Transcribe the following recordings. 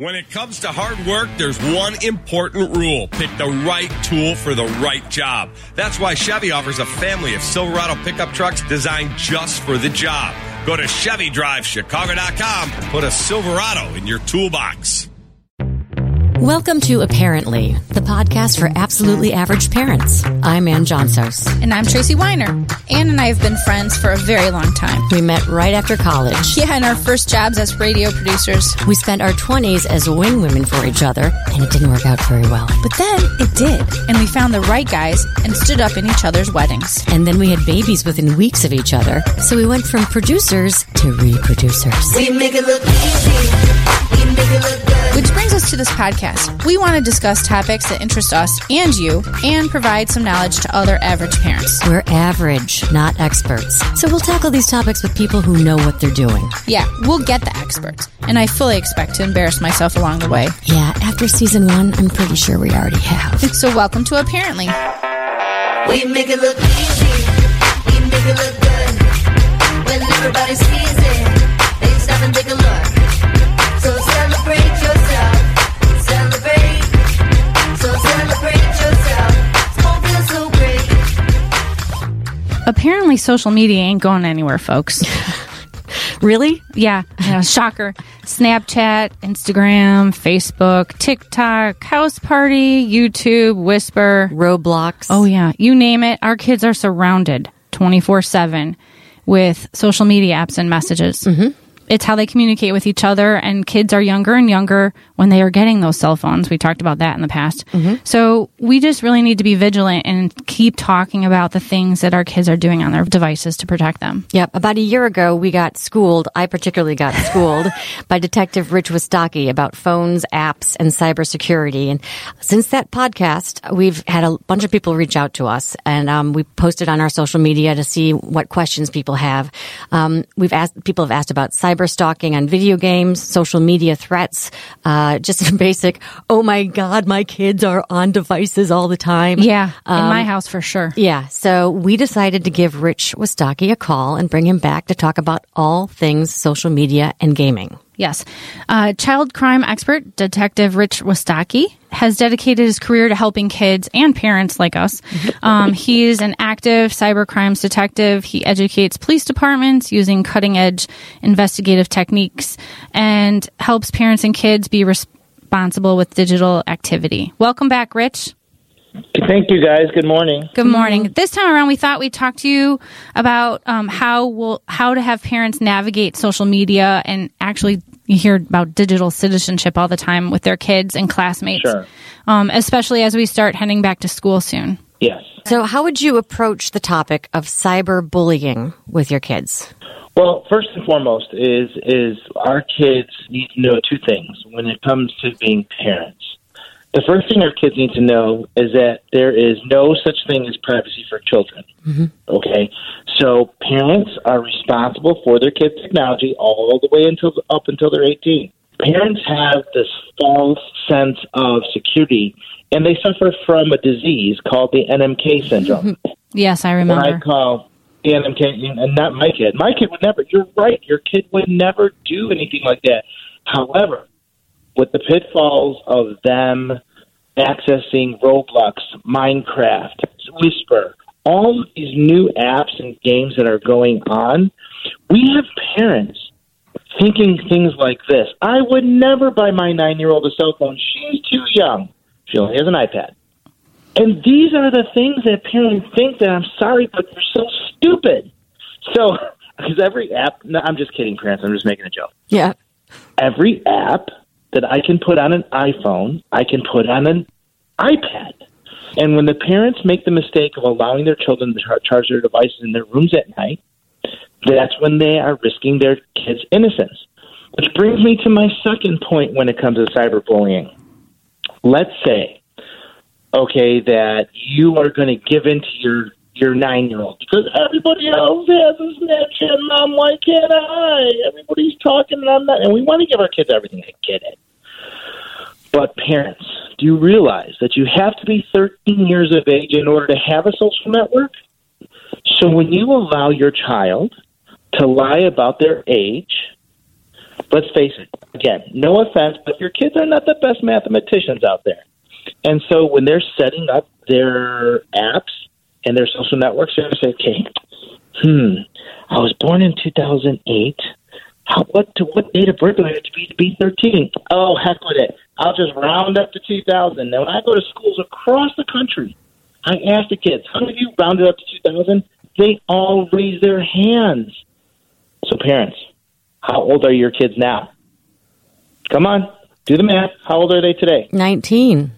When it comes to hard work, there's one important rule. Pick the right tool for the right job. That's why Chevy offers a family of Silverado pickup trucks designed just for the job. Go to ChevyDriveChicago.com and put a Silverado in your toolbox. Welcome to Apparently, the podcast for absolutely average parents. I'm Anne Johnsos. And I'm Tracy Weiner. Anne and I have been friends for a very long time. We met right after college. Yeah, in our first jobs as radio producers. We spent our 20s as wing women for each other, and it didn't work out very well. But then it did, and we found the right guys and stood up in each other's weddings. And then we had babies within weeks of each other, so we went from producers to reproducers. We make it look easy. We make it look good. Which brings us to this podcast. We want to discuss topics that interest us and you and provide some knowledge to other average parents. We're average, not experts. So we'll tackle these topics with people who know what they're doing. Yeah, we'll get the experts, and I fully expect to embarrass myself along the way. Yeah, after season one, I'm pretty sure we already have. So, welcome to Apparently. We make it look easy. We make it look good. When everybody sees it, they stop and take a look. Apparently, social media ain't going anywhere, folks. Really? Yeah, you know, shocker. Snapchat, Instagram, Facebook, TikTok, Houseparty, YouTube, Whisper. Roblox. Oh, yeah. You name it. Our kids are surrounded 24 7 with social media apps and messages. Mm-hmm. It's how they communicate with each other, and kids are younger and younger when they are getting those cell phones. We talked about that in the past. So we just really need to be vigilant and keep talking about the things that our kids are doing on their devices to protect them. Yep. About a year ago, we got schooled. I particularly got schooled by Detective Rich Wistocki about phones, apps, and cybersecurity. And since that podcast, we've had a bunch of people reach out to us, and um, we posted on our social media to see what questions people have. Um, we've asked people have asked about cyber stalking on video games, social media threats, uh, Uh, just basic. Oh my God, my kids are on devices all the time. Yeah, in um, my house for sure. Yeah, so we decided to give Rich Wistocki a call and bring him back to talk about all things social media and gaming. Yes. Uh, child crime expert, Detective Rich Wistocki, has dedicated his career to helping kids and parents like us. Um, he is an active cyber crimes detective. He educates police departments using cutting edge investigative techniques and helps parents and kids be responsible with digital activity. Welcome back, Rich. Thank you, guys. Good morning. Good morning. This time around, we thought we'd talk to you about um, how will how to have parents navigate social media and actually you hear about digital citizenship all the time with their kids and classmates, Sure. um, especially as we start heading back to school soon. Yes. So, how would you approach the topic of cyberbullying with your kids? Well, first and foremost is is our kids need to know two things when it comes to being parents. The first thing our kids need to know is that there is no such thing as privacy for children. Mm-hmm. Okay, so parents are responsible for their kids' technology all the way until up until they're eighteen. Parents have this false sense of security, and they suffer from a disease called the NMK syndrome. Mm-hmm. Yes, I remember. what. I call the NMK, and not my kid. My kid would never. You're right. Your kid would never do anything like that. However, with the pitfalls of them accessing Roblox, Minecraft, Whisper, all of these new apps and games that are going on, we have parents thinking things like this. I would never buy my nine year old a cell phone. She's too young. She only has an iPad. And these are the things that parents think that I'm sorry, but they're so stupid. So, because every app, no, I'm just kidding, parents. I'm just making a joke. Yeah. Every app that I can put on an iPhone, I can put on an iPad. And when the parents make the mistake of allowing their children to charge their devices in their rooms at night, that's when they are risking their kids' innocence. Which brings me to my second point when it comes to cyberbullying. Let's say, okay, that you are going to give in to your your nine year old because everybody else has a Snapchat, mom. Why can't I? Everybody's talking, and I'm not. And we want to give our kids everything. I get it. But parents, do you realize that you have to be 13 years of age in order to have a social network? So when you allow your child to lie about their age, let's face it, again, no offense, but your kids are not the best mathematicians out there. And so when they're setting up their apps and their social networks, to say, okay, hmm, I was born in 2008. How, what to, what date of birth do I have to be to be 13? Oh, heck with it. I'll just round up to 2000. Now, when I go to schools across the country, I ask the kids, how many of you rounded up to 2000? They all raise their hands. So, parents, how old are your kids now? Come on, do the math. How old are they today? 19.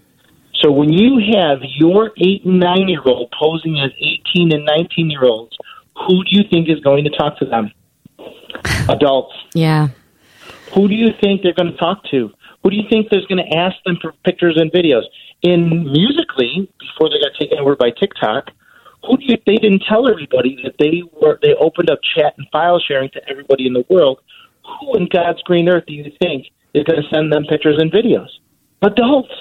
So when you have your eight and nine year old posing as 18 and 19 year olds, who do you think is going to talk to them? Adults. Yeah. Who do you think they're going to talk to? Who do you think there's going to ask them for pictures and videos? In Musical.ly, before they got taken over by TikTok, who do you? They didn't tell everybody that they were. They opened up chat and file sharing to everybody in the world. Who in God's green earth do you think is going to send them pictures and videos? Adults.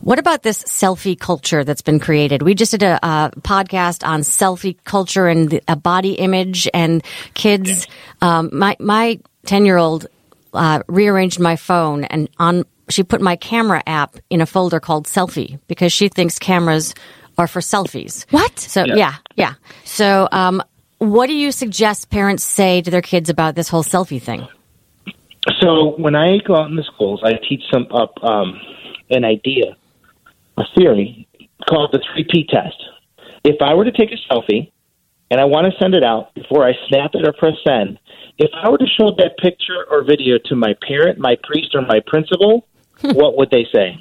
What about this selfie culture that's been created? We just did a, uh podcast on selfie culture and the, a body image and kids. Um, my my ten year old uh, rearranged my phone and on she put my camera app in a folder called selfie because she thinks cameras are for selfies. What? So Yeah. yeah, yeah. So um, what do you suggest parents say to their kids about this whole selfie thing? So when I go out in the schools, I teach them up um, an idea, a theory called the three P test. If I were to take a selfie and I want to send it out before I snap it or press send, if I were to show that picture or video to my parent, my priest, or my principal, what would they say?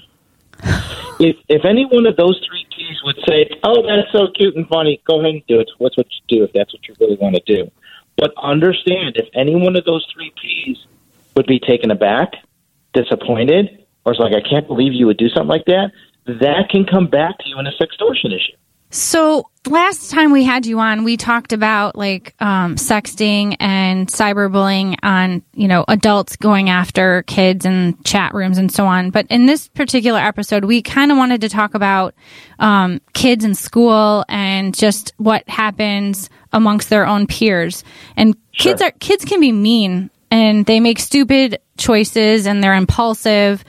If if any one of those three P's would say, "Oh, that's so cute and funny," go ahead and do it. What's what you do if that's what you really want to do. But understand, if any one of those three P's would be taken aback, disappointed, or it's like, I can't believe you would do something like that, that can come back to you in a sextortion issue. So last time we had you on, we talked about like um, sexting and cyberbullying on you know adults going after kids in chat rooms and so on. But in this particular episode, we kind of wanted to talk about um, kids in school and just what happens amongst their own peers. And kids are kids can be mean and they make stupid choices and they're impulsive.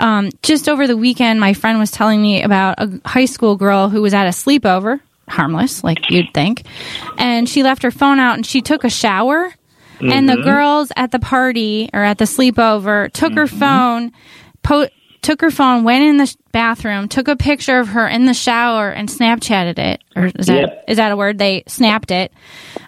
Um, just over the weekend, my friend was telling me about a high school girl who was at a sleepover, harmless, like you'd think, and she left her phone out and she took a shower. And the girls at the party or at the sleepover took her phone, po- took her phone, went in the sh- bathroom, took a picture of her in the shower, and Snapchatted it. Or is that Yep. is that a word? They snapped it.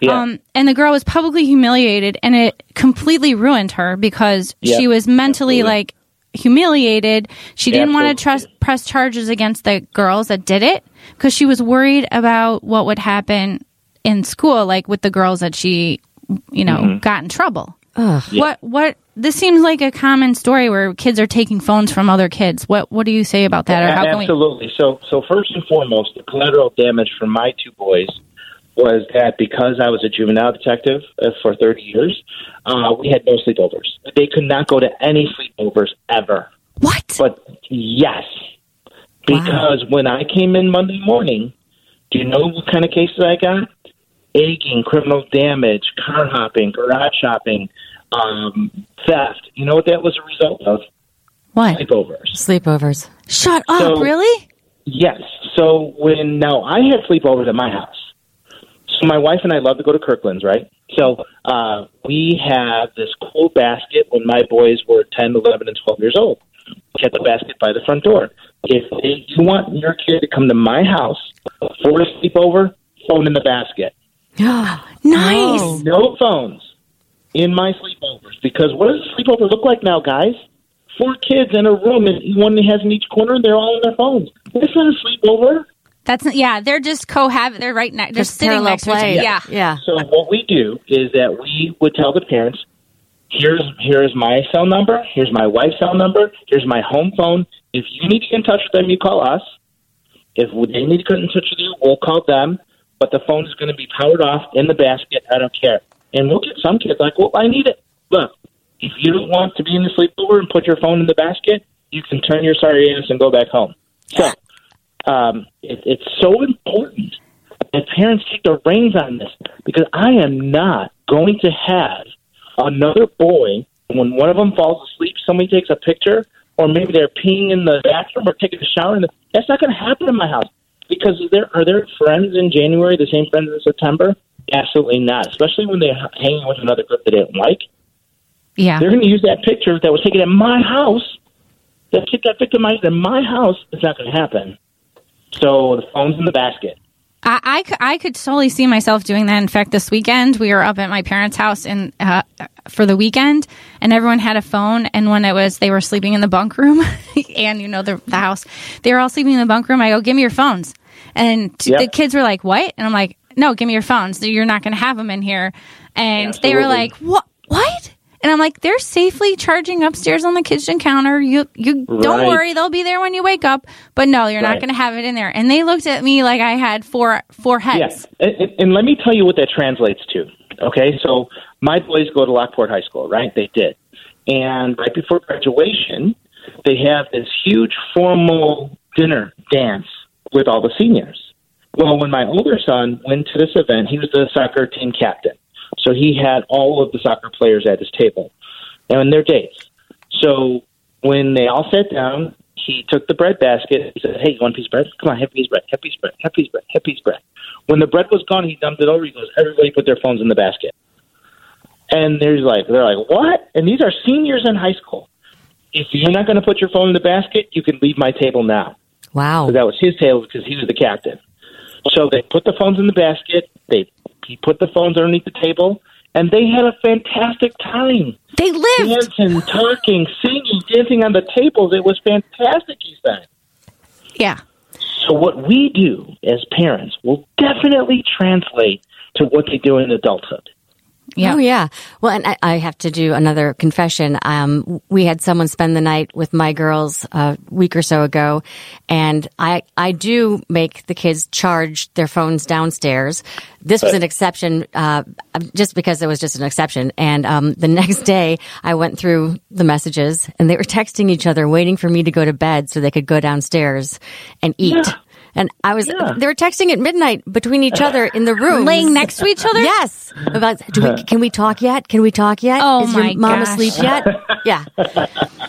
Um, and the girl was publicly humiliated, and it completely ruined her because Yep. she was mentally Absolutely. like humiliated. She didn't want to trust press charges against the girls that did it because she was worried about what would happen in school, like with the girls that she, you know, Mm-hmm. got in trouble. What what this seems like a common story where kids are taking phones from other kids. What what do you say about that, or how can we? Absolutely. So, so first and foremost, the collateral damage from my two boys was that because I was a juvenile detective uh, for 30 years, uh, we had no sleepovers. They could not go to any sleepovers ever. What? But yes, because when I came in Monday morning, do you know what kind of cases I got? Egging, criminal damage, car hopping, garage shopping, um, theft. You know what that was a result of? What? Sleepovers. Sleepovers. Shut up! So- really? Yes. So when now I had sleepovers at my house. So my wife and I love to go to Kirkland's, right? So uh, we have this cool basket when my boys were 10, 11, and 12 years old. We had the basket by the front door. If they, you want your kid to come to my house for a sleepover, phone in the basket. Nice. No phones in my sleepovers because what does a sleepover look like now, guys? Four kids in a room and one has in each corner and they're all on their phones. That's not a sleepover. That's yeah. They're just cohabit. They're right next. They're Just sitting parallel next to each other. Yeah. Yeah. So what we do is that we would tell the parents, here's here's my cell number, here's my wife's cell number, here's my home phone. If you need to get in touch with them, you call us. If they need to get in touch with you, we'll call them. But the phone is going to be powered off in the basket. I don't care. And we'll get some kids like, well, I need it. Look, if you don't want to be in the sleepover and put your phone in the basket, you can turn your sorry ass and go back home. So um, it, it's so important that parents take the reins on this because I am not going to have another boy when one of them falls asleep, somebody takes a picture, or maybe they're peeing in the bathroom or taking a shower. The, that's not going to happen in my house because there are there friends in January the same friends in September? Absolutely not. Especially when they're hanging with another group that they don't like. Yeah. They're going to use that picture that was taken at my house. That kid got victimized in my house. It's not going to happen. So the phone's in the basket. I I could totally see myself doing that. In fact, this weekend we were up at my parents' house and uh, for the weekend, and everyone had a phone. And when it was they were sleeping in the bunk room, and you know the the house, they were all sleeping in the bunk room. I go, "Give me your phones," and t- Yep. the kids were like, "What?" And I'm like, "No, give me your phones. You're not going to have them in here." And they were like, "What? What?" And I'm like, they're safely charging upstairs on the kitchen counter. You, you don't worry, they'll be there when you wake up. But no, you're not going to have it in there. And they looked at me like I had four four heads. Yes, and, and- and let me tell you what that translates to. Okay, so my boys go to Lockport High School, right? They did, and right before graduation, they have this huge formal dinner dance with all the seniors. Well, when my older son went to this event, he was the soccer team captain, so he had all of the soccer players at his table and their dates. So when they all sat down, he took the bread basket. He said, "Hey, you want a piece of bread? Come on, have a piece of bread. Have a piece of bread. Have a piece of bread. Have a piece of bread." When the bread was gone, he dumped it over. He goes, "Everybody put their phones in the basket." And there's like, they're like, "What?" And these are seniors in high school. If you're not going to put your phone in the basket, you can leave my table now. Wow. So that was his table because he was the captain. So they put the phones in the basket. They he put the phones underneath the table, and they had a fantastic time They lived. dancing, talking, singing, dancing on the tables. It was fantastic, he said. Yeah. So what we do as parents will definitely translate to what they do in adulthood. Yeah. Oh yeah. Well, and I, I have to do another confession. Um, we had someone spend the night with my girls a week or so ago, and I I do make the kids charge their phones downstairs. This was an exception, uh, just because it was just an exception. And um, the next day, I went through the messages, and they were texting each other, waiting for me to go to bed so they could go downstairs and eat. Yeah. And I was, Yeah. they were texting at midnight between each other in the room. Laying next to each other? Yes. About, do we, can we talk yet? Can we talk yet? Oh, Is your mom gosh. asleep yet? yeah.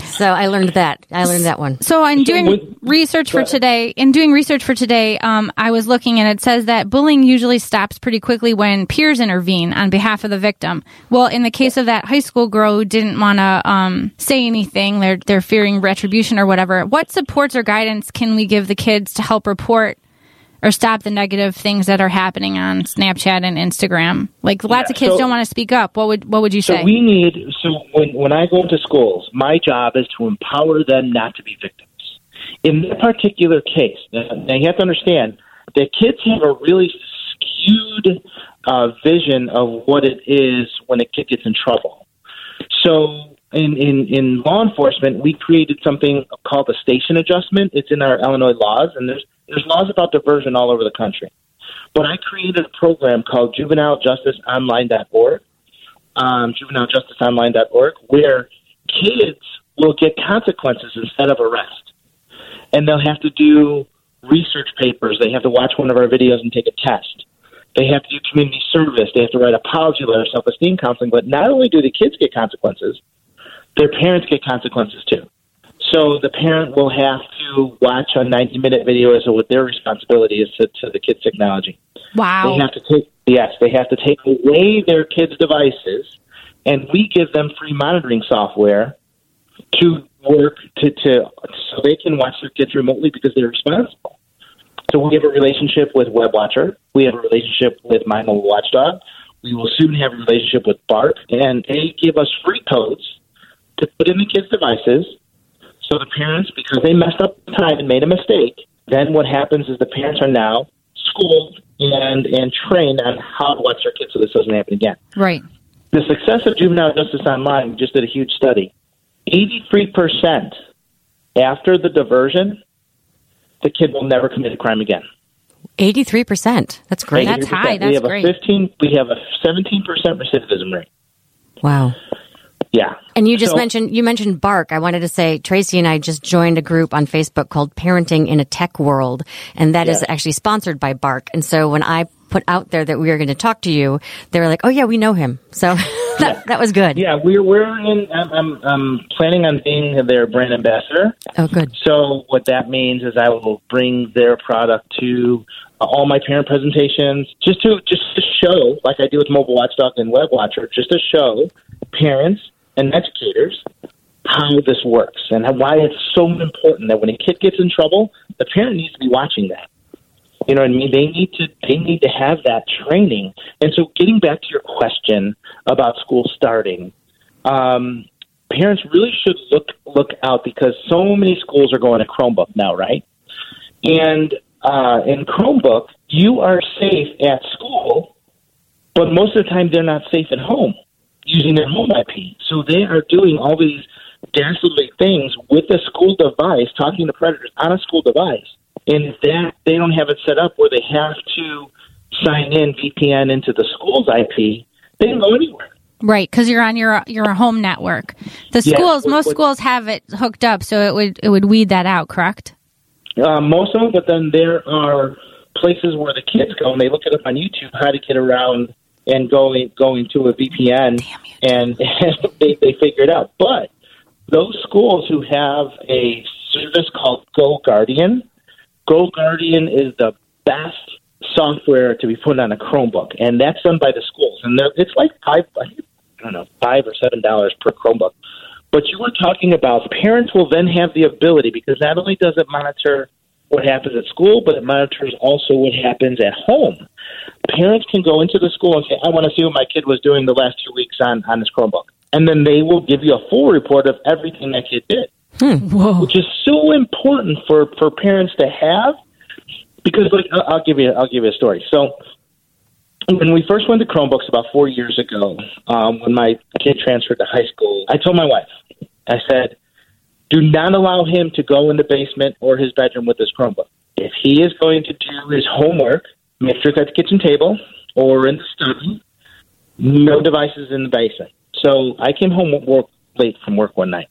So I learned that. I learned that one. So in doing research for today, in doing research for today, um, I was looking and it says that bullying usually stops pretty quickly when peers intervene on behalf of the victim. Well, in the case of that high school girl who didn't want to um, say anything, they're they're fearing retribution or whatever. What supports or guidance can we give the kids to help report? Or stop the negative things that are happening on Snapchat and Instagram. Like lots Yeah, of kids so- don't want to speak up. What would what would you So say? we need so when when I go into schools, my job is to empower them not to be victims. In that particular case, now now you have to understand that kids have a really skewed uh, vision of what it is when a kid gets in trouble. So in, in, in law enforcement, we created something called the station adjustment. It's in our Illinois laws, and there's there's laws about diversion all over the country. But I created a program called JuvenileJusticeOnline.org, um, JuvenileJusticeOnline.org, where kids will get consequences instead of arrest, and they'll have to do research papers. They have to watch one of our videos and take a test. They have to do community service. They have to write apology letter, self esteem counseling. But not only do the kids get consequences, their parents get consequences too. So the parent will have to watch a 90 minute video as to what their responsibility is to, to the kids' technology. wow. They have to take yes, they have to take away their kids' devices, and we give them free monitoring software to work to, to so they can watch their kids remotely because they're responsible. So we have a relationship with WebWatcher. We have a relationship with My Mobile Watchdog. We will soon have a relationship with Bark, and they give us free codes to put in the kids' devices. So the parents, because they messed up the time and made a mistake, then what happens is the parents are now schooled and and trained on how to watch their kids so this doesn't happen again. right. The success of juvenile justice online we just did a huge study. Eighty three percent after the diversion, the kid will never commit a crime again. 83%. That's great. That's 83%. high. we have great. a fifteen. We have a seventeen percent recidivism rate. Wow. Yeah. And you just So- mentioned you mentioned Bark. I wanted to say Tracy and I just joined a group on Facebook called Parenting in a Tech World, and that is Yeah. actually sponsored by Bark. And so when I put out there that we were going to talk to you, they were like, "Oh yeah, we know him." So that that was good. Yeah, we're we're in. I'm, I'm, I'm planning on being their brand ambassador. Oh, good. So what that means is I will bring their product to all my parent presentations, just to just to show, like I do with Mobile Watchdog and WebWatcher, just to show parents and educators how this works and why it's so important that when a kid gets in trouble, the parent needs to be watching that. You know what I mean? They need to they need to have that training. And so, getting back to your question about school starting, um, parents really should look look out because so many schools are going to Chromebook now, right? And uh, in Chromebook, you are safe at school, but most of the time they're not safe at home using their home IP. So they are doing all these dastardly things with a school device, talking to predators on a school device. And that they don't have it set up where they have to sign in VPN into the school's IP, they can go anywhere. Right, because you're on your your home network. The schools, most schools have it hooked up, so it would it would weed that out. Correct? Uh, most of them, but then there are places where the kids go and they look it up on YouTube how to get around and going going to a VPN, and, they they figure it out. But those schools who have a service called GoGuardian, Go Guardian is the best software to be put on a Chromebook, and that's done by the schools, and it's like five, I don't know, five or seven dollars per Chromebook. But you were talking about parents will then have the ability because not only does it monitor what happens at school, but it monitors also what happens at home. Parents can go into the school and say, I want to see what my kid was doing the last two weeks on, on this Chromebook. And then they will give you a full report of everything that kid did, Whoa! which is so important for, for parents to have. Because, like, I'll, I'll give you, I'll give you a story. So, when we first went to Chromebooks about four years ago, um, when my kid transferred to high school, I told my wife, I said, do not allow him to go in the basement or his bedroom with his Chromebook. If he is going to do his homework, make sure it's at the kitchen table or in the study. No devices in the basement. So I came home work late from work one night,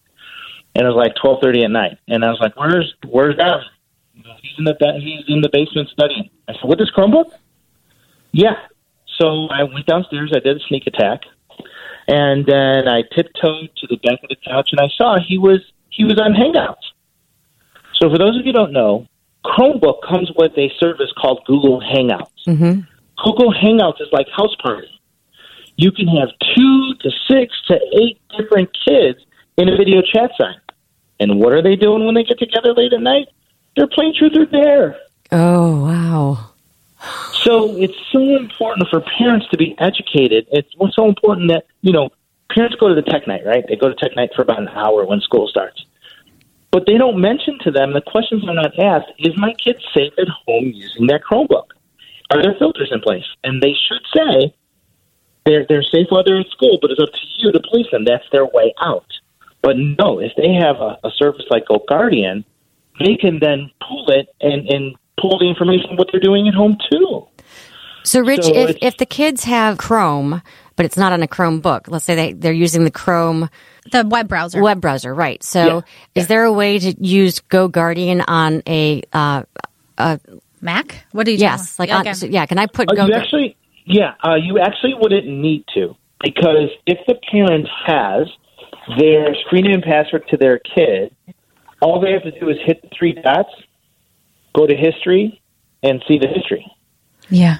and it was like twelve thirty at night, and I was like, "Where's Where's Gavin? He's in the he's in the basement studying." I said, "With his Chromebook?" Yeah. So I went downstairs. I did a sneak attack, and then I tiptoed to the back of the couch, and I saw he was he was on Hangouts. So for those of you who don't know, Chromebook comes with a service called Google Hangouts. hmm Google Hangouts is like Houseparty. You can have two to six to eight different kids in a video chat site. And what are they doing when they get together late at night? They're playing truth or dare. Oh wow. So it's so important for parents to be educated. It's what's so important that, you know, parents go to the tech night, right? They go to tech night for about an hour when school starts. But they don't mention to them, the questions are not asked, is my kid safe at home using that Chromebook? Are there filters in place? And they should say they're, they're safe while they're at school, but it's up to you to police them. That's their way out. But no, if they have a, a service like GoGuardian, they can then pull it and, and pull the information on what they're doing at home too. So, Rich, So if, if the kids have Chrome, but it's not on a Chromebook, let's say they, they're using the Chrome The web browser. web browser, right? So, Yeah, is there a way to use GoGuardian on a, uh, Mac. What do you? yes, like, on, so, yeah, can I put Uh, Go you actually, yeah, uh, you actually wouldn't need to because if the parent has their screen name and password to their kid, all they have to do is hit the three dots, go to history, and see the history. yeah.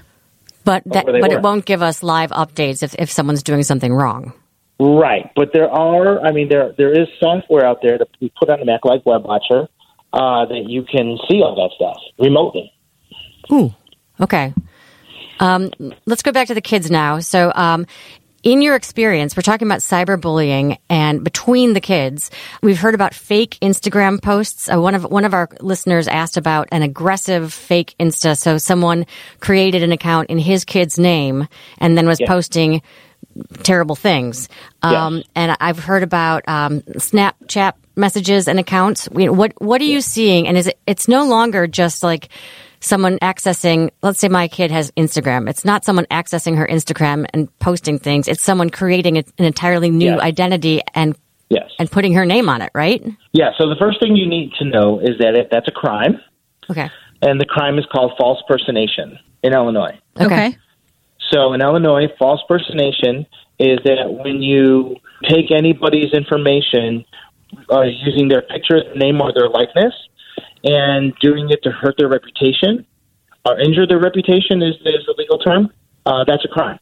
But that, but were. it won't give us live updates if, if someone's doing something wrong. Right, but there are, I mean, there there is software out there that we put on the Mac like WebWatcher uh, that you can see all that stuff remotely. Ooh, okay. Um, let's go back to the kids now. So, um, in your experience, we're talking about cyberbullying, and between the kids, we've heard about fake Instagram posts. Uh, one of one of our listeners asked about an aggressive fake Insta. So, someone created an account in his kid's name and then was Yeah. posting terrible things. Um, Yes. And I've heard about um, Snapchat messages and accounts. What what are you seeing? And is it? It's no longer just like someone accessing. Let's say my kid has Instagram. It's not someone accessing her Instagram and posting things. It's someone creating an entirely new Yes. identity and Yes. and putting her name on it. Right? Yeah, so the first thing you need to know is that if that's a crime, Okay. and the crime is called false personation in Illinois. Okay. So in Illinois, false personation is that when you take anybody's information uh, using their picture, name, or their likeness, and doing it to hurt their reputation or injure their reputation is, is the legal term. Uh, that's a crime.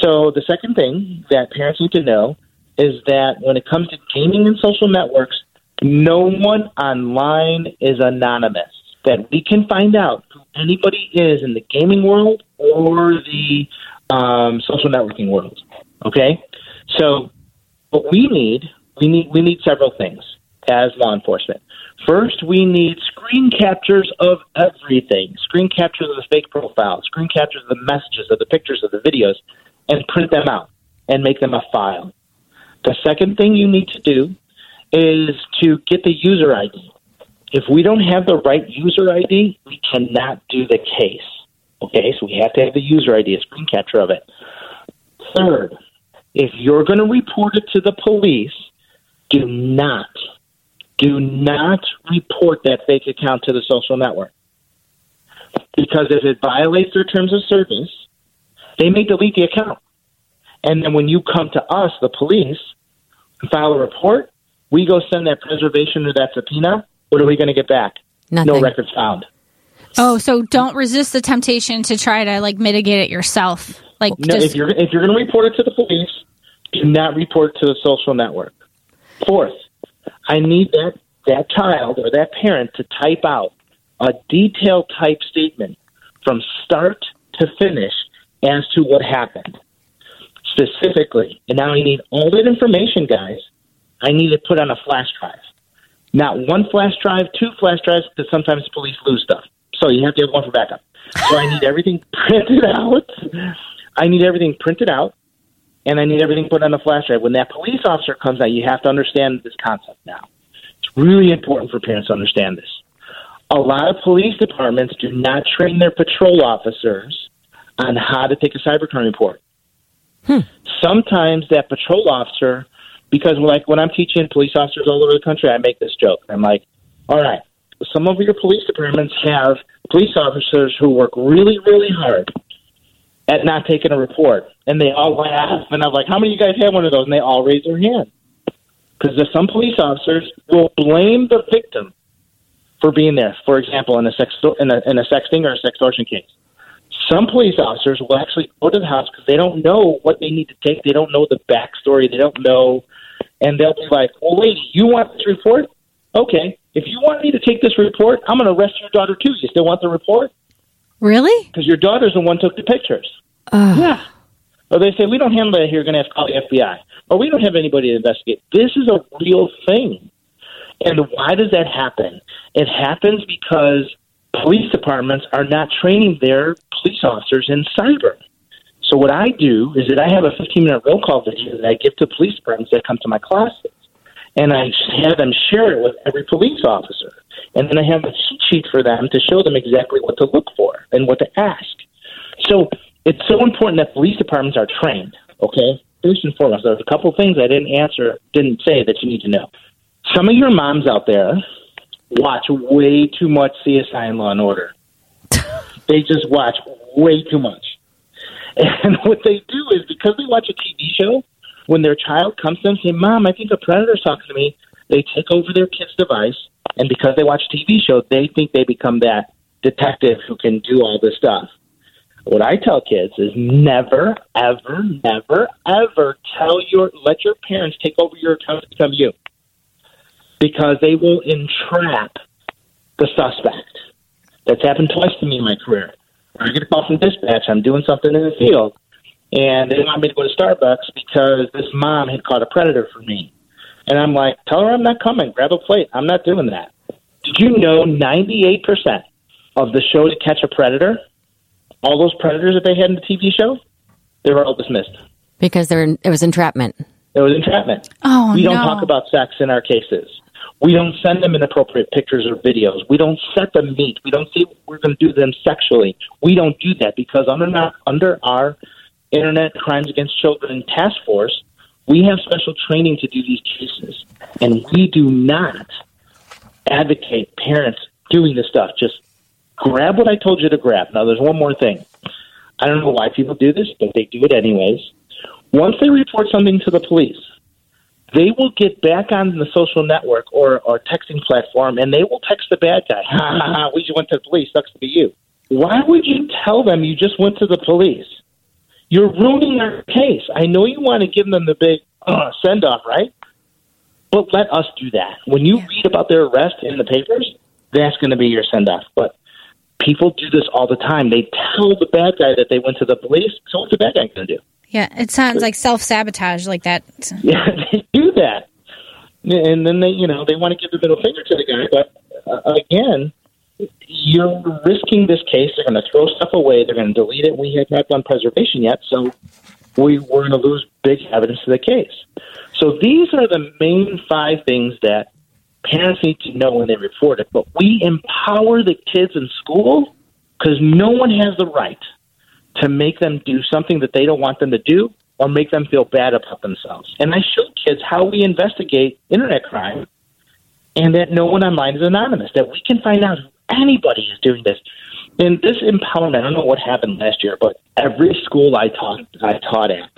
So the second thing that parents need to know is that when it comes to gaming and social networks, no one online is anonymous. That we can find out who anybody is in the gaming world or the um, social networking world. Okay, so what we need, we need, we need several things as law enforcement. First, we need screen captures of everything. Screen captures of the fake profile, screen captures of the messages, of the pictures, of the videos, and print them out and make them a file. The second thing you need to do is to get the user ID. If we don't have the right user ID, we cannot do the case. Okay, so we have to have the user ID, a screen capture of it. Third, if you're going to report it to the police, do not, do not report that fake account to the social network. Because if it violates their terms of service, they may delete the account. And then when you come to us, the police, and file a report, we go send that preservation or that subpoena. What are we going to get back? Nothing. No records found. Oh, so don't resist the temptation to try to like mitigate it yourself. Like No, just if you're if you're going to report it to the police, do not report it to the social network. Fourth, I need that that child or that parent to type out a detailed type statement from start to finish as to what happened specifically. And now I need all that information, guys. I need it put on a flash drive. Not one flash drive, two flash drives, because sometimes police lose stuff. So you have to have one for backup. So I need everything printed out. I need everything printed out, and I need everything put on a flash drive. When that police officer comes out, you have to understand this concept now. It's really important for parents to understand this. A lot of police departments do not train their patrol officers on how to take a cybercrime report. Hmm. Sometimes that patrol officer, because like when I'm teaching police officers all over the country, I make this joke. I'm like, all right, some of your police departments have police officers who work really, really hard at not taking a report, and they all laugh. And I'm like, how many of you guys have one of those? And they all raise their hand because there's some police officers will blame the victim for being there. For example, in a sex in a, in a sexting or a sextortion case, some police officers will actually go to the house because they don't know what they need to take. They don't know the backstory. They don't know, and they'll be like, "Well, lady, you want this report? Okay, if you want me to take this report, I'm going to arrest your daughter too. You still want the report? really? Because your daughter's the one who took the pictures." Yeah. Or they say, we don't handle it here, going to have to call the FBI. Or we don't have anybody to investigate. This is a real thing. And why does that happen? It happens because police departments are not training their police officers in cyber. So what I do is that I have a 15 minute roll call video that I give to police departments that come to my classes. And I have them share it with every police officer. And then I have a cheat sheet for them to show them exactly what to look for and what to ask. So it's so important that police departments are trained. Okay, first and foremost, there's a couple things I didn't answer, didn't say that you need to know. Some of your moms out there watch way too much CSI and Law and Order. they just watch way too much. And what they do is because they watch a TV show, when their child comes to them and say, "Mom, I think a predator's talking to me," they take over their kid's device, and because they watch a TV show, they think they become that detective who can do all this stuff. What I tell kids is never, ever, never, ever tell your let your parents take over your account to become you, because they will entrap the suspect. That's happened twice to me in my career. I get a call from dispatch. I'm doing something in the field, and they want me to go to Starbucks because this mom had caught a predator for me. And I'm like, tell her I'm not coming. Grab a plate. I'm not doing that. Did you know 98% of the show to catch a predator, all those predators that they had in the TV show, they were all dismissed. because there it was entrapment. It was entrapment. Oh we don't no. talk about sex in our cases. We don't send them inappropriate pictures or videos. We don't set them meet. We don't say we're going to do them sexually. We don't do that because under not, under our Internet Crimes Against Children task force, we have special training to do these cases, and we do not advocate parents doing this stuff just grab what I told you to grab. Now, there's one more thing. I don't know why people do this, but they do it anyways. Once they report something to the police, they will get back on the social network or, or texting platform and they will text the bad guy. Ha ha ha, we just went to the police, sucks to be you. Why would you tell them you just went to the police? You're ruining their case. I know you want to give them the big uh, send off, right? But let us do that. When you read about their arrest in the papers, that's going to be your send off. But people do this all the time. They tell the bad guy that they went to the police. So what's the bad guy going to do? Yeah, it sounds like self sabotage, like that. Yeah, they do that, and then they, you know, they want to give the middle finger to the guy. But uh, again, you're risking this case. They're going to throw stuff away. They're going to delete it. We have not done preservation yet, so we we're going to lose big evidence to the case. So these are the main five things that parents need to know when they report it. But we empower the kids in school because no one has the right to make them do something that they don't want them to do or make them feel bad about themselves. And I show kids how we investigate internet crime and that no one online is anonymous, that we can find out who anybody is doing this. And this empowerment, I don't know what happened last year, but every school I taught I taught at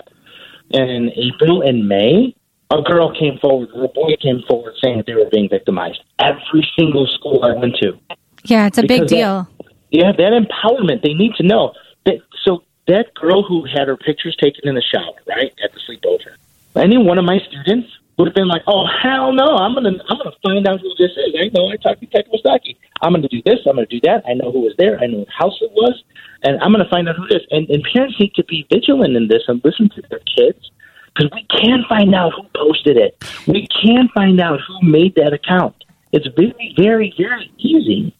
in April and May, a girl came forward, or a boy came forward saying that they were being victimized. Every single school I went to. Yeah, it's a big Because that- deal. Yeah, that empowerment, they need to know. That, so that girl who had her pictures taken in the shower, right, at the sleepover, any one of my students would have been like, "Oh hell no! I'm gonna I'm gonna find out who this is. I know I talked to Detective Wistocki. I'm gonna do this. I'm gonna do that. I know who was there. I know what house it was, and I'm gonna find out who it is." And, and parents need to be vigilant in this and listen to their kids because we can find out who posted it. We can find out who made that account. It's very, very, very easy.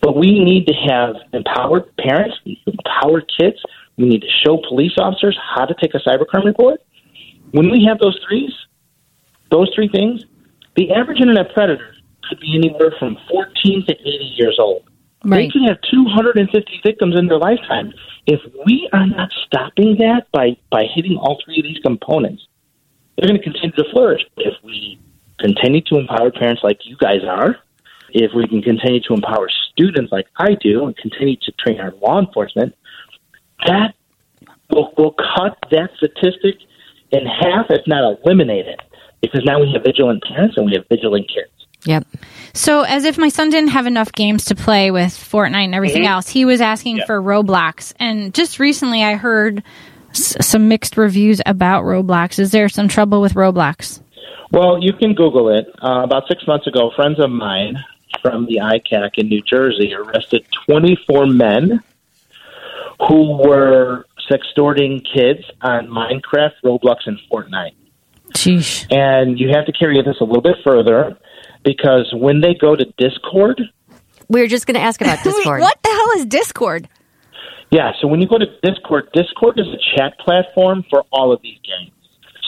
But we need to have empowered parents, empowered kids. We need to show police officers how to take a cybercrime report. When we have those threes, those three things, the average internet predator could be anywhere from 14 to 80 years old. Right. They can have 250 victims in their lifetime. If we are not stopping that by, by hitting all three of these components, they're going to continue to flourish. If we continue to empower parents like you guys are, if we can continue to empower students like I do and continue to train our law enforcement, that will, will cut that statistic in half, if not eliminate it. Because now we have vigilant parents and we have vigilant kids. Yep. So, as if my son didn't have enough games to play with Fortnite and everything else, he was asking Yeah. for Roblox. And just recently, I heard s- some mixed reviews about Roblox. Is there some trouble with Roblox? Well, you can Google it. Uh, about six months ago, friends of mine from the ICAC in New Jersey arrested 24 men who were sextorting kids on Minecraft, Roblox, and Fortnite. Sheesh. And you have to carry this a little bit further because when they go to Discord, We were just going to ask about Discord. What the hell is Discord? Yeah, so when you go to Discord, Discord is a chat platform for all of these games.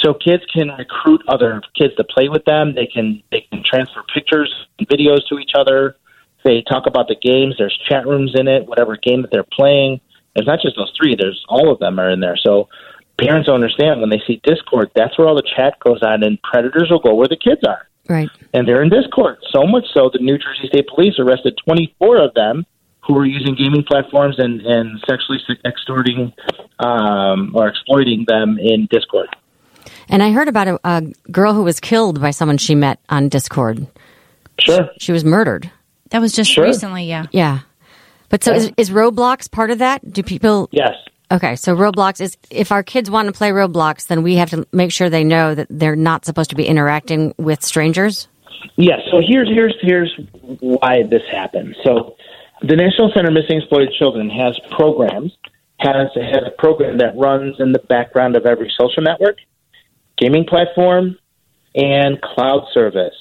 So kids can recruit other kids to play with them. They can they can transfer pictures and videos to each other. They talk about the games. There's chat rooms in it, whatever game that they're playing. It's not just those three. There's all of them are in there. So parents don't understand when they see Discord. That's where all the chat goes on, and predators will go where the kids are Right. and they're in Discord. So much so, the New Jersey State Police arrested 24 of them who were using gaming platforms and, and sexually extorting um, or exploiting them in Discord. And I heard about a, a girl who was killed by someone she met on Discord. Sure. She was murdered. That was just Sure. recently, yeah. Yeah. But so is, is Roblox part of that? Do people? Yes. Okay, so Roblox is if our kids want to play Roblox, then we have to make sure they know that they're not supposed to be interacting with strangers. Yes. So here's here's here's why this happened. So the National Center Missing Exploited Children has programs has has a program that runs in the background of every social network, gaming platform, and cloud service.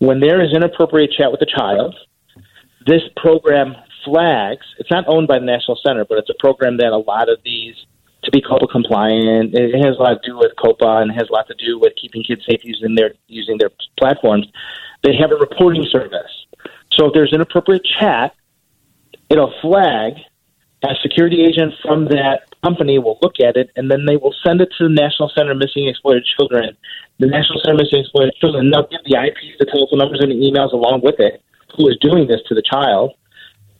When there is inappropriate chat with a child, this program flags. It's not owned by the National Center, but it's a program that a lot of these to be COPPA compliant. It has a lot to do with COPPA and has a lot to do with keeping kids safe using their using their platforms. They have a reporting service. So if there's an inappropriate chat, it'll flag. A security agent from that company will look at it, and then they will send it to the National Center of Missing Exploited Children. The National Center Missing Exploited Children, they'll give the IPs, the telephone numbers, and the emails along with it, who is doing this to the child.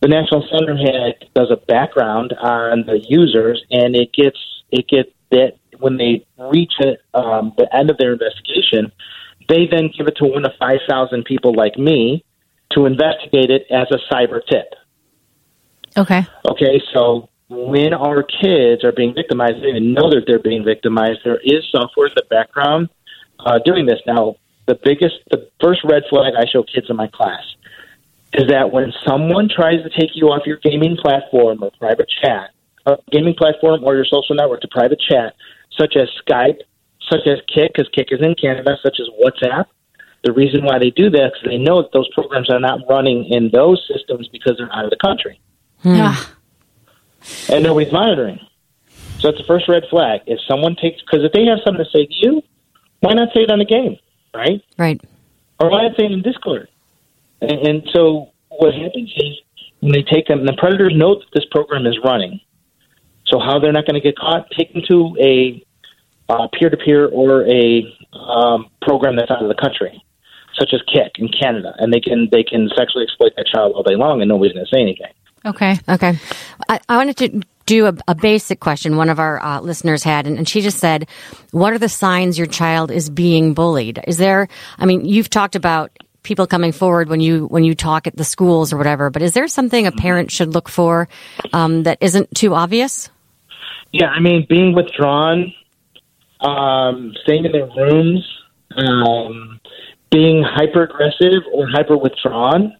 The National Center had does a background on the users, and it gets it gets that when they reach it, um, the end of their investigation, they then give it to one of five thousand people like me to investigate it as a cyber tip. Okay. Okay, so when our kids are being victimized, they even know that they're being victimized. There is software in the background uh, doing this. Now, the biggest, the first red flag I show kids in my class is that when someone tries to take you off your gaming platform or private chat, uh, gaming platform or your social network to private chat, such as Skype, such as Kik, because Kik is in Canada, such as WhatsApp. The reason why they do that is they know that those programs are not running in those systems because they're out of the country Ah, and nobody's monitoring. So that's the first red flag. If someone takes, because if they have something to say to you, why not say it on the game, right? Right. Or why not say it in Discord? And, and so what happens is when they take them, the predators know that this program is running. So how they're not going to get caught? Take them to a uh, peer-to-peer or a um, program that's out of the country, such as Kik in Canada, and they can they can sexually exploit that child all day long, and nobody's going to say anything. okay. Okay. I, I wanted to do a, a basic question one of our uh, listeners had, and, and she just said, What are the signs your child is being bullied? Is there, I mean, you've talked about people coming forward when you when you talk at the schools or whatever but is there something a parent should look for um, that isn't too obvious Yeah, I mean, being withdrawn, um, staying in their rooms, um, being hyper aggressive or hyper withdrawn.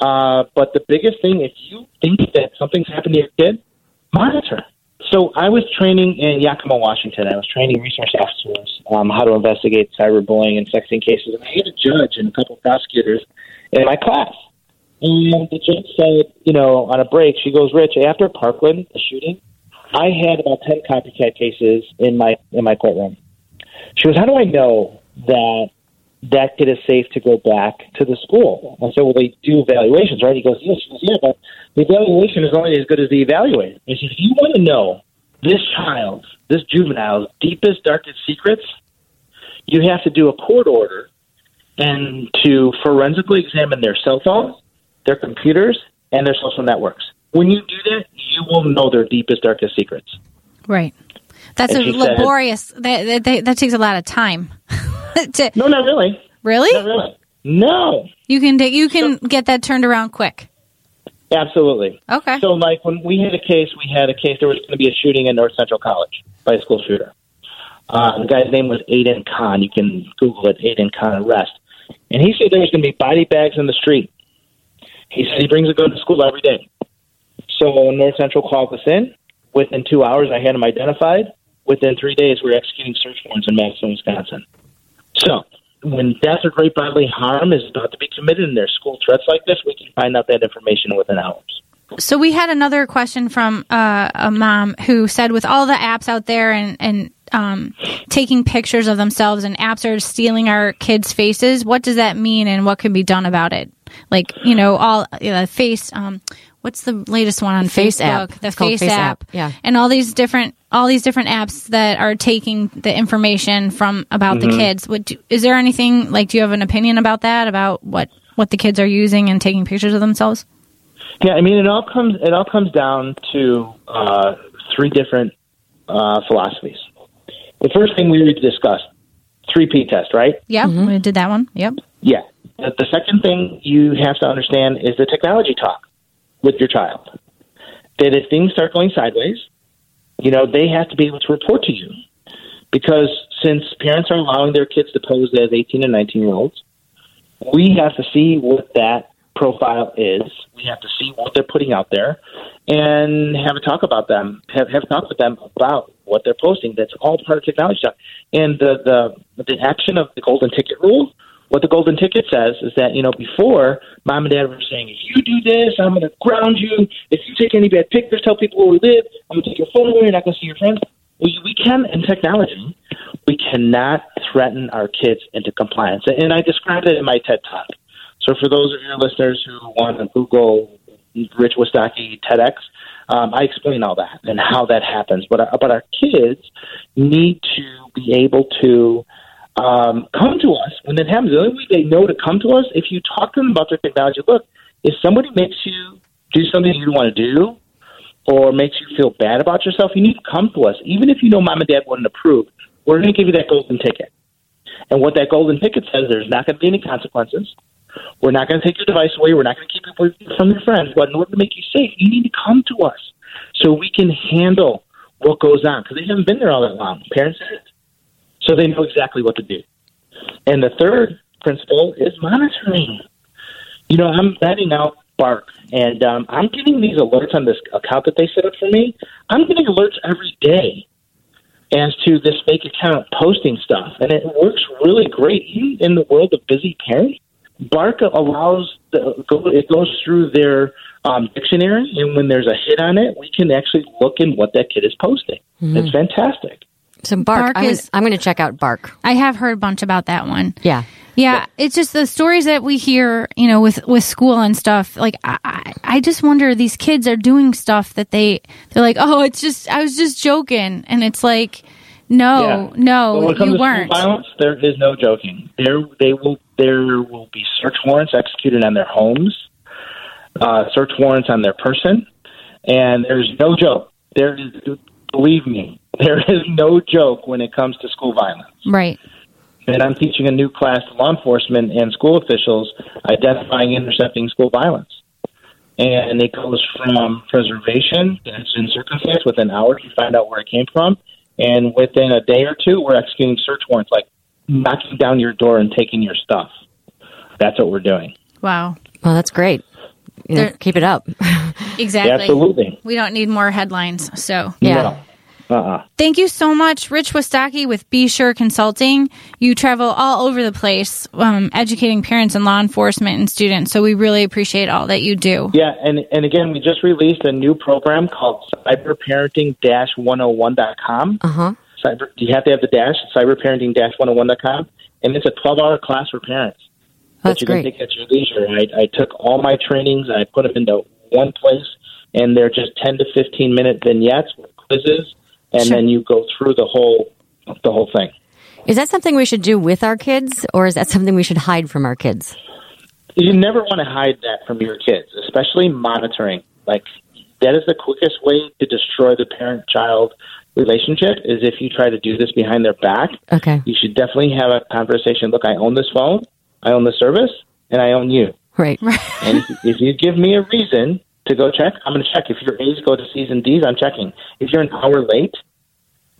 Uh, but the biggest thing, if you think that something's happened to your kid, monitor. So I was training in Yakima, Washington. I was training resource officers um, how to investigate cyberbullying and sexting cases. And I had a judge and a couple of prosecutors in my class. And the judge said, you know, on a break, she goes, Rich, after Parkland, the shooting, I had about ten copycat cases in my in my courtroom. She goes, How do I know that that kid is safe to go back to the school? I said, Well, they do evaluations, right? He goes, Yes. Yeah, but the evaluation is only as good as the evaluator. I said, If you want to know this child's, this juvenile's deepest, darkest secrets, you have to do a court order and to forensically examine their cell phones, their computers, and their social networks. When you do that, you will know their deepest, darkest secrets. Right. That's And a said- laborious. That, that, that, that takes a lot of time. to, No, not really. really? Not really. No, You can take, you can get that turned around quick. absolutely. Okay. So, like when we had a case, we had a case. There was going to be a shooting in North Central College by a school shooter. Uh, the guy's name was Aiden Khan. You can Google it, Aiden Khan arrest. And he said there was going to be body bags in the street. He said he brings a gun to school every day. So North Central called us in. Within two hours, I had him identified. Within three days, we were executing search warrants in Madison, Wisconsin. So when death or great bodily harm is about to be committed and there's school threats like this, we can find out that information within hours. So we had another question from uh, a mom who said, with all the apps out there and and um, taking pictures of themselves and apps are stealing our kids' faces, what does that mean and what can be done about it? Like you know, all uh, face. Um, what's the latest one on Face Facebook? app. The It's Face, Face app. app, yeah. and all these different all these different apps that are taking the information from about the kids. What do, is there anything like? Do you have an opinion about that? About what what the kids are using and taking pictures of themselves? Yeah, I mean, it all comes it all comes down to uh, three different uh, philosophies. The first thing we discussed, three P test, right? Yep, we did that one. Yep. Yeah. The, the second thing you have to understand is the technology talk with your child. That if things start going sideways, you know, they have to be able to report to you. Because since parents are allowing their kids to pose as 18 and 19 year olds, we have to see what that profile is. We have to see what they're putting out there and have a talk about them, have, have talk with them about what they're posting. That's all part of technology talk. And the, the, the action of the golden ticket rule, what the golden ticket says is that, you know, before mom and dad were saying, if you do this, I'm going to ground you. If you take any bad pictures, tell people where we live, I'm going to take your phone away, you're not going to see your friends. We, we can, in technology, we cannot threaten our kids into compliance. And I described it in my TED Talk. So for those of your listeners who want to Google Rich Wistocki TEDx, um, I explain all that and how that happens. But our, but our kids need to be able to um, come to us when it happens. The only way they know to come to us if you talk to them about their technology. Look, if somebody makes you do something you don't want to do or makes you feel bad about yourself, you need to come to us. Even if you know mom and dad wouldn't approve, we're going to give you that golden ticket. And what that golden ticket says, there's not going to be any consequences. We're not going to take your device away. We're not going to keep you from your friends. But in order to make you safe, you need to come to us so we can handle what goes on because they haven't been there all that long. Parents so they know exactly what to do. And the third principle is monitoring. You know, I'm betting out Bark, and um, I'm getting these alerts on this account that they set up for me. I'm getting alerts every day as to this fake account posting stuff, and it works really great. Even in the world of busy parents, Bark allows the, it goes through their um, dictionary, and when there's a hit on it, we can actually look in what that kid is posting. It's fantastic. So Bark, Bark I'm, gonna, is- I'm going to check out Bark. I have heard a bunch about that one. Yeah. Yeah, it's just the stories that we hear, you know, with with school and stuff. Like, I, I I just wonder these kids are doing stuff that they they're like, oh, it's just I was just joking, and it's like, no, Yeah. No, But when it comes you to weren't. violence, there is no joking. There, they will. There will be search warrants executed on their homes, uh, search warrants on their person, and there's no joke. There is, believe me, there is no joke when it comes to school violence. Right. And I'm teaching a new class to law enforcement and school officials identifying and intercepting school violence. And it goes from preservation, that's in circumstance, within hours you find out where it came from. And within a day or two, we're executing search warrants, like knocking down your door and taking your stuff. That's what we're doing. Wow. Well, that's great. You know, keep it up. Exactly. Absolutely. We don't need more headlines. So Yeah. No. Uh-uh. Thank you so much, Rich Wistocki with Be Sure Consulting. You travel all over the place, um, educating parents and law enforcement and students. So we really appreciate all that you do. Yeah, and, and again, we just released a new program called cyberparenting-101.com. Uh huh. Cyber, you have to have the dash, cyberparenting-101.com, and it's a 12-hour class for parents. That's that you great. can take at your leisure. I, I took all my trainings, I put them into one place, and they're just 10 to 15 minute vignettes with quizzes, and Sure. then you go through the whole the whole thing. Is that something we should do with our kids, or is that something we should hide from our kids? You never want to hide that from your kids, especially monitoring. Like that is the quickest way to destroy the parent-child relationship is if you try to do this behind their back. Okay. You should definitely have a conversation. Look, I own this phone, I own the service, and I own you. Right. Right. And if you give me a reason to go check, I'm going to check. If your A's go to C's and D's, I'm checking. If you're an hour late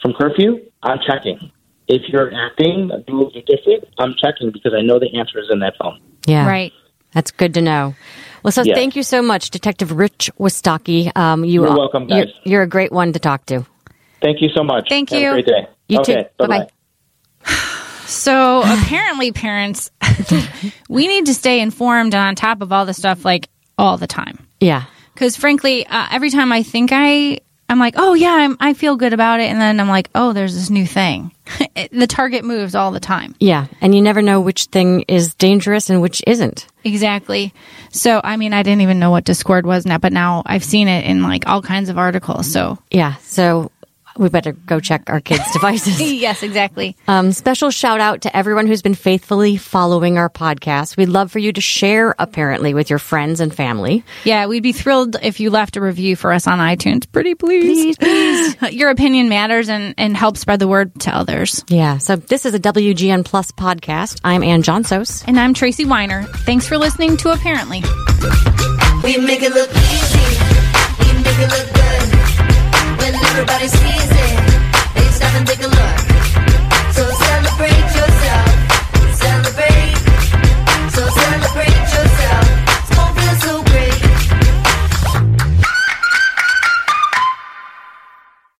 from curfew, I'm checking. If you're acting a little bit different, I'm checking because I know the answer is in that phone. Yeah. Right. That's good to know. Well, so Yeah. thank you so much, Detective Rich Wistocki. Um, you You're are- welcome, You're, you're a great one to talk to. Thank you so much. Thank Have you. a great day. You okay, Bye-bye. bye-bye. So apparently, parents, we need to stay informed and on top of all the stuff like all the time. Yeah. Because frankly, uh, every time I think I, I'm like, oh yeah, I'm, I feel good about it, and then I'm like, oh, there's this new thing. The target moves all the time. Yeah. And you never know which thing is dangerous and which isn't. Exactly. So I mean, I didn't even know what Discord was now, but now I've seen it in like all kinds of articles. So Yeah. So we better go check our kids' devices. yes, exactly. Um, special shout out to everyone who's been faithfully following our podcast. We'd love for you to share, apparently, with your friends and family. Yeah, we'd be thrilled if you left a review for us on iTunes. Pretty please. Please, please. Your opinion matters and, and helps spread the word to others. Yeah. So this is a WGN Plus podcast. I'm Anne Johnsos. And I'm Tracy Weiner. Thanks for listening to uh-PARENT-ly. We make it look easy. We make it look sees it.